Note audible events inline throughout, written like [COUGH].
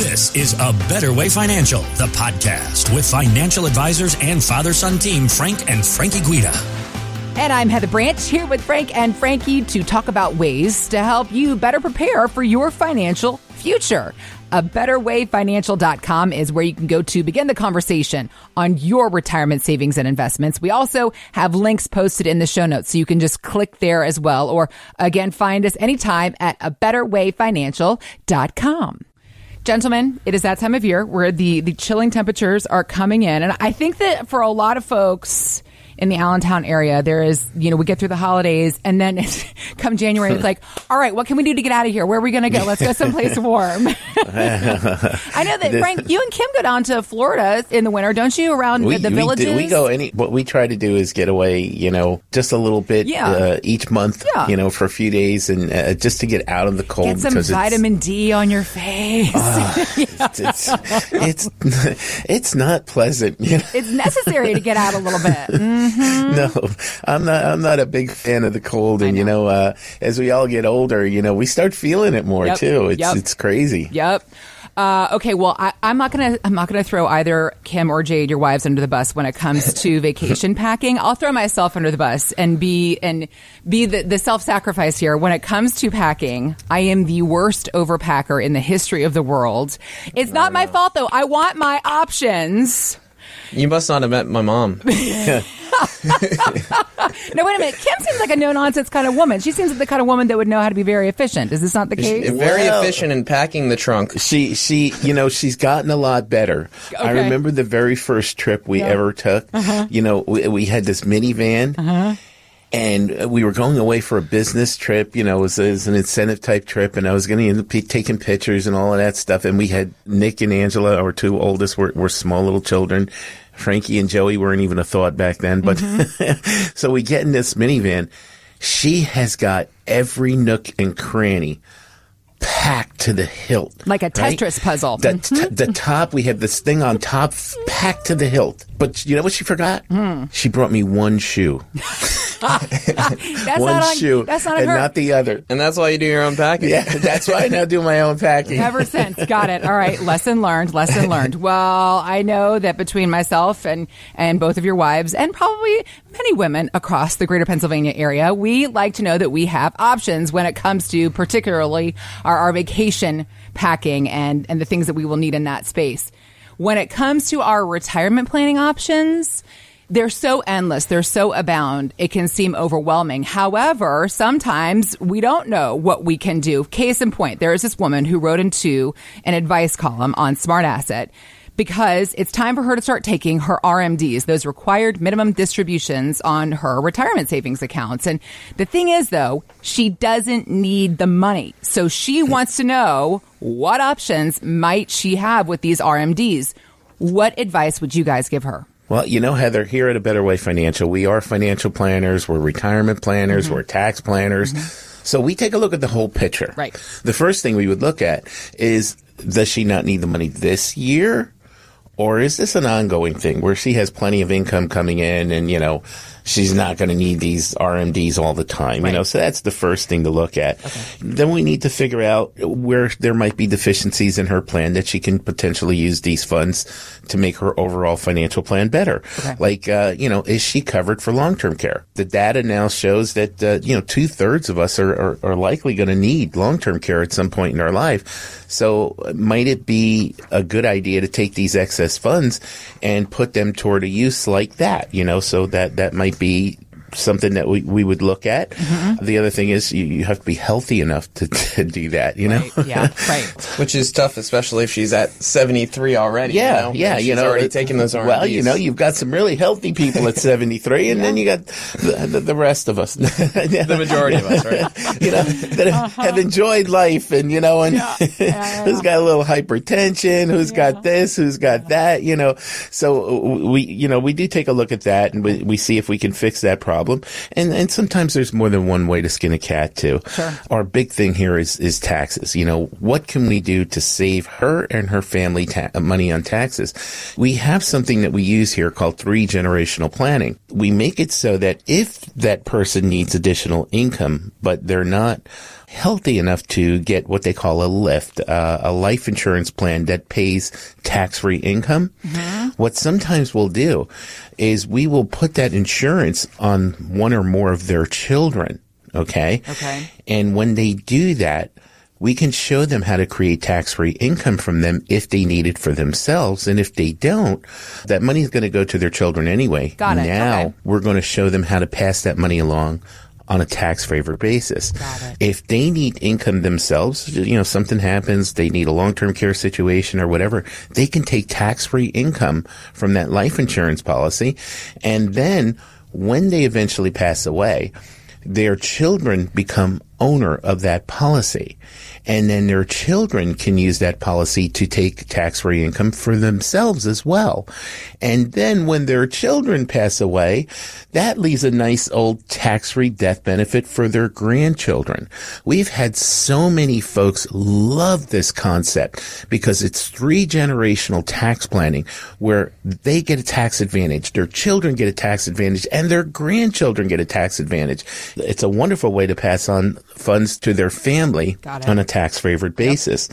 This is A Better Way Financial, the podcast with financial advisors and father son team Frank and Frankie Guida. And I'm Heather Branch here with Frank and Frankie to talk about ways to help you better prepare for your financial future. A better way betterwayfinancial.com is where you can go to begin the conversation on your retirement savings and investments. We also have links posted in the show notes, so you can just click there as well. Or again, find us anytime at a better way betterwayfinancial.com. Gentlemen, it is that time of year where the, the chilling temperatures are coming in. And I think that for a lot of folks, in the Allentown area, there is, you know, we get through the holidays and then [LAUGHS] come January, it's [LAUGHS] like, all right, what can we do to get out of here? Where are we going to go? Let's go someplace warm. [LAUGHS] [LAUGHS] I know that, Frank, you and Kim go down to Florida in the winter, don't you, around we, the we villages? Do, we go any, what we try to do is get away, you know, just a little bit Yeah. uh, each month, Yeah. you know, for a few days and uh, just to get out of the cold. Get some vitamin D on your face. [LAUGHS] it's, it's, it's, it's not pleasant, you know. it's necessary to get out a little bit. [LAUGHS] Mm. No, I'm not. I'm not a big fan of the cold, and you know, uh, as we all get older, you know, we start feeling it more Yep, too. It's yep. it's crazy. Yep. Uh, okay, well, I, I'm not gonna I'm not gonna throw either Kim or Jade, your wives, under the bus when it comes to [LAUGHS] vacation packing. I'll throw myself under the bus and be and be the, the self sacrifice here. When it comes to packing, I am the worst overpacker in the history of the world. It's not my fault though. I want my options. You must not have met my mom. [LAUGHS] [LAUGHS] [LAUGHS] No, wait a minute. Kim seems like a no nonsense kind of woman. She seems like the kind of woman that would know how to be very efficient. Is this not the case? Very Well- efficient in packing the trunk. She she you know she's gotten a lot better. I remember the very first trip we ever took. Uh-huh. You know, we, we had this minivan. Uh-huh. And we were going away for a business trip, you know, it was, it was an incentive type trip, and I was going to be taking pictures and all of that stuff. And we had Nick and Angela, our two oldest, were, were small little children. Frankie and Joey weren't even a thought back then. But [LAUGHS] so we get in this minivan. She has got every nook and cranny packed to the hilt. Like a right? Tetris puzzle. The, t- the top, we have this thing on top packed to the hilt. But you know what she forgot? Hmm. She brought me one shoe. [LAUGHS] [LAUGHS] That's one not on, shoe. That's not on and her. not the other. And that's why you do your own packing. Yeah, that's why I now do my own packing. Ever since. Got it. All right. Lesson learned. Lesson learned. Well, I know that between myself and, and both of your wives and probably many women across the greater Pennsylvania area, we like to know that we have options when it comes to particularly our, our vacation packing and, and the things that we will need in that space. When it comes to our retirement planning options, they're so endless, they're so abound, it can seem overwhelming. However, sometimes we don't know what we can do. Case in point, there is this woman who wrote into an advice column on Smart Asset because it's time for her to start taking her RMDs, those required minimum distributions on her retirement savings accounts. And the thing is, though, she doesn't need the money. So she wants to know what options might she have with these RMDs. What advice would you guys give her? Well, you know, Heather, here at A Better Way Financial, we are financial planners, we're retirement planners, Mm-hmm. we're tax planners. So we take a look at the whole picture. Right. The first thing we would look at is does she not need the money this year? Or is this an ongoing thing where she has plenty of income coming in and, you know, she's not going to need these RMDs all the time, you know? So that's the first thing to look at. Then we need to figure out where there might be deficiencies in her plan that she can potentially use these funds to make her overall financial plan better. Like, uh, you know, is she covered for long-term care? The data now shows that, uh, you know, two thirds of us are, are, are likely going to need long-term care at some point in our life. So uh, might it be a good idea to take these excess funds and put them toward a use like that, you know, so that that might be something that we, we would look at. Mm-hmm. The other thing is you, you have to be healthy enough to, [LAUGHS] to do that, you know? Yeah, right. [LAUGHS] Which is tough, especially if she's at 73 already. you Yeah, know? yeah, And you know, already it- taking those RMDs. Well, you know, you've got some really healthy people at [LAUGHS] 73, and then you got the, the, the rest of us. the majority of us, right? you know, that have enjoyed life and, you know, and who's got a little hypertension, who's got this, who's got that, you know. So we, you know, we do take a look at that and we, we see if we can fix that problem. Problem. And and sometimes there's more than one way to skin a cat too. Sure. Our big thing here is is taxes. You know, what can we do to save her and her family ta- money on taxes? We have something that we use here called three generational planning. We make it so that if that person needs additional income, but they're not healthy enough to get what they call a lift, uh, a life insurance plan that pays tax-free income. What sometimes we'll do is we will put that insurance on one or more of their children. Okay. Okay. And when they do that, we can show them how to create tax-free income from them if they need it for themselves. And if they don't, that money is going to go to their children anyway. Got it. Now Okay. we're going to show them how to pass that money along on a tax favored basis. Got it. If they need income themselves, you know, something happens, they need a long-term care situation or whatever, they can take tax-free income from that life insurance policy. And then when they eventually pass away, their children become owner of that policy. And then their children can use that policy to take tax-free income for themselves as well. And then when their children pass away, that leaves a nice old tax-free death benefit for their grandchildren. We've had so many folks love this concept because it's three generational tax planning where they get a tax advantage, their children get a tax advantage, and their grandchildren get a tax advantage. It's a wonderful way to pass on funds to their family on a tax favored basis.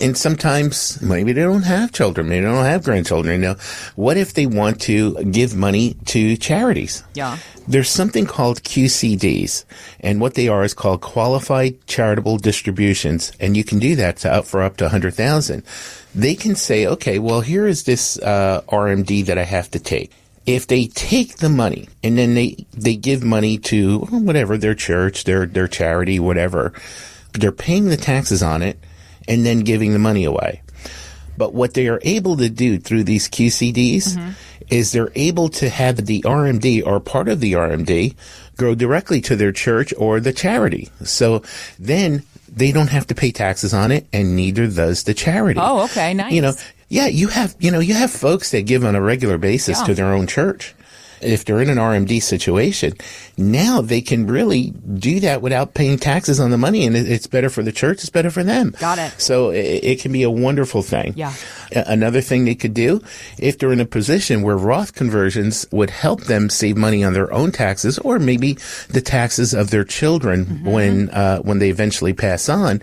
And sometimes maybe they don't have children, maybe they don't have grandchildren. You know, what if they want to give money to charities? Yeah. There's something called QCDs, and what they are is called Qualified Charitable Distributions, and you can do that to up for up to 100,000. They can say, okay, well, here is this uh, RMD that I have to take. If they take the money and then they, they give money to whatever, their church, their, their charity, whatever, they're paying the taxes on it and then giving the money away. But what they are able to do through these QCDs mm-hmm. is they're able to have the RMD or part of the RMD go directly to their church or the charity. So then they don't have to pay taxes on it and neither does the charity. Oh, okay, nice. You know, yeah, you have, you know, you have folks that give on a regular basis Yeah. to their own church. If they're in an RMD situation, now they can really do that without paying taxes on the money, and it's better for the church. It's better for them. Got it. So it, it can be a wonderful thing. Yeah. Another thing they could do, if they're in a position where Roth conversions would help them save money on their own taxes, or maybe the taxes of their children Mm-hmm. when uh, when they eventually pass on,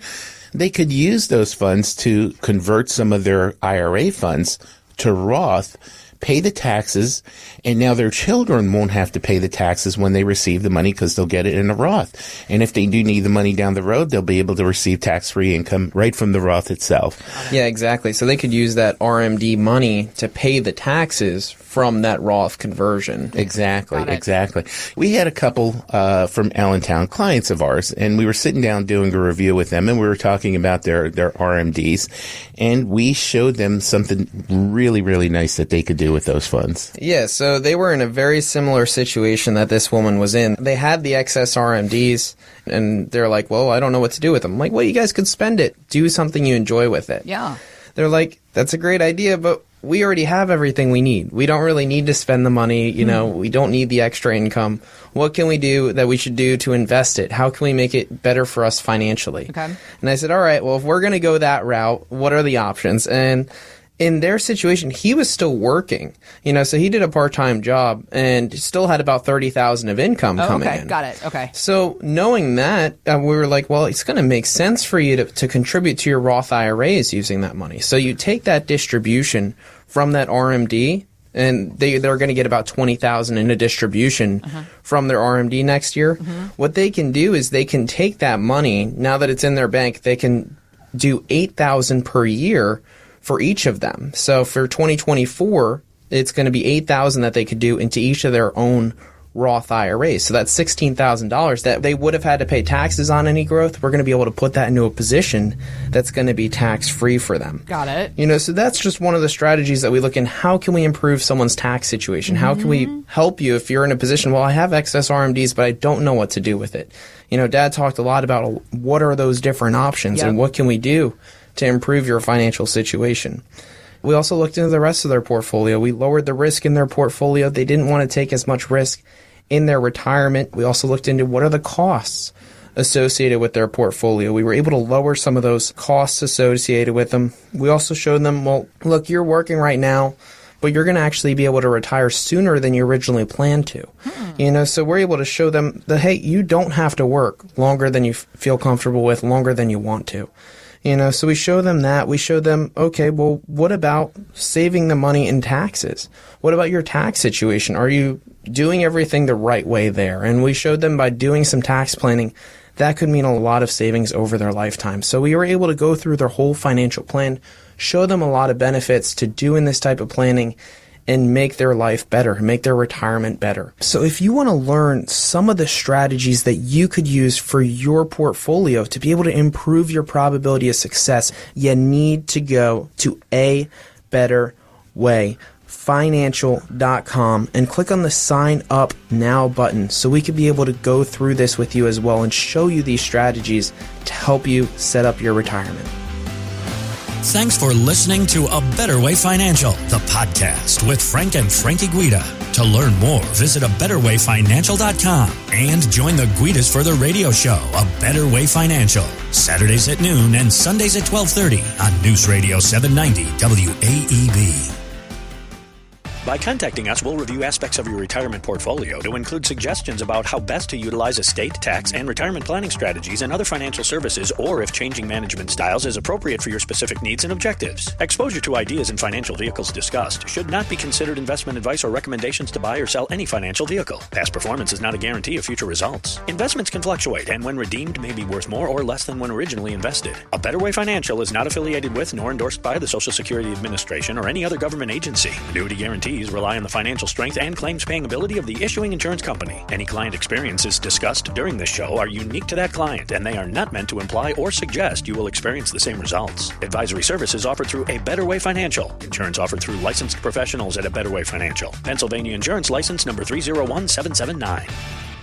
they could use those funds to convert some of their IRA funds to Roth. Pay the taxes, and now their children won't have to pay the taxes when they receive the money because they'll get it in a Roth. And if they do need the money down the road, they'll be able to receive tax-free income right from the Roth itself. Yeah, exactly. So they could use that RMD money to pay the taxes from that Roth conversion. Exactly, exactly. We had a couple uh, from Allentown, clients of ours, and we were sitting down doing a review with them, and we were talking about their their RMDs, and we showed them something really, really nice that they could do with those funds. Yeah, so they were in a very similar situation that this woman was in. They had the excess RMDs, and they're like, well, I don't know what to do with them. I'm like, well, you guys could spend it. Do something you enjoy with it. Yeah. They're like, that's a great idea, but we already have everything we need. We don't really need to spend the money. You know, hmm. we don't need the extra income. What can we do that we should do to invest it? How can we make it better for us financially? Okay. And I said, all right, well, if we're going to go that route, what are the options? And in their situation, he was still working, you know, so he did a part-time job and still had about 30,000 of income Oh, coming okay. in. Got it. Okay. So knowing that, uh, we were like, well, it's going to make sense for you to, to contribute to your Roth IRAs using that money. So you take that distribution from that RMD, and they they're going to get about twenty thousand in a distribution from their RMD next year. What they can do is they can take that money now that it's in their bank. They can do eight thousand per year for each of them. So for 2024, it's going to be 8,000 that they could do into each of their own Roth IRAs. So that's $16,000 that they would have had to pay taxes on any growth. We're going to be able to put that into a position that's going to be tax free for them. Got it. You know, so that's just one of the strategies that we look in. How can we improve someone's tax situation? How can we mm-hmm. help you if you're in a position, well, I have excess RMDs, but I don't know what to do with it? You know, dad talked a lot about uh, what are those different options Yep. and what can we do to improve your financial situation. We also looked into the rest of their portfolio. We lowered the risk in their portfolio. They didn't want to take as much risk in their retirement. We also looked into what are the costs associated with their portfolio. We were able to lower some of those costs associated with them. We also showed them, well, look, you're working right now, but you're going to actually be able to retire sooner than you originally planned to. Hmm. You know, so we're able to show them that, hey, you don't have to work longer than you f- feel comfortable with, longer than you want to. You know, so we show them that. We show them, okay, well, what about saving the money in taxes? What about your tax situation? Are you doing everything the right way there? And we showed them by doing some tax planning that could mean a lot of savings over their lifetime. So we were able to go through their whole financial plan, show them a lot of benefits to doing this type of planning and make their life better, make their retirement better. So if you want to learn some of the strategies that you could use for your portfolio to be able to improve your probability of success, you need to go to a better way financial.com and click on the sign up now button so we could be able to go through this with you as well and show you these strategies to help you set up your retirement. Thanks for listening to A Better Way Financial, the podcast with Frank and Frankie Guida. To learn more, visit a betterwayfinancial.com and join the Guidas for the radio show, A Better Way Financial, Saturdays at noon and Sundays at 1230 on News Radio 790 WAEB. By contacting us, we'll review aspects of your retirement portfolio to include suggestions about how best to utilize estate, tax, and retirement planning strategies and other financial services, or if changing management styles is appropriate for your specific needs and objectives. Exposure to ideas and financial vehicles discussed should not be considered investment advice or recommendations to buy or sell any financial vehicle. Past performance is not a guarantee of future results. Investments can fluctuate and when redeemed may be worth more or less than when originally invested. A Better Way Financial is not affiliated with nor endorsed by the Social Security Administration or any other government agency. Annuity guarantees rely on the financial strength and claims paying ability of the issuing insurance company. Any client experiences discussed during this show are unique to that client, and they are not meant to imply or suggest you will experience the same results. Advisory services offered through A Better Way Financial. Insurance offered through licensed professionals at A Better Way Financial. Pennsylvania Insurance License number 301779.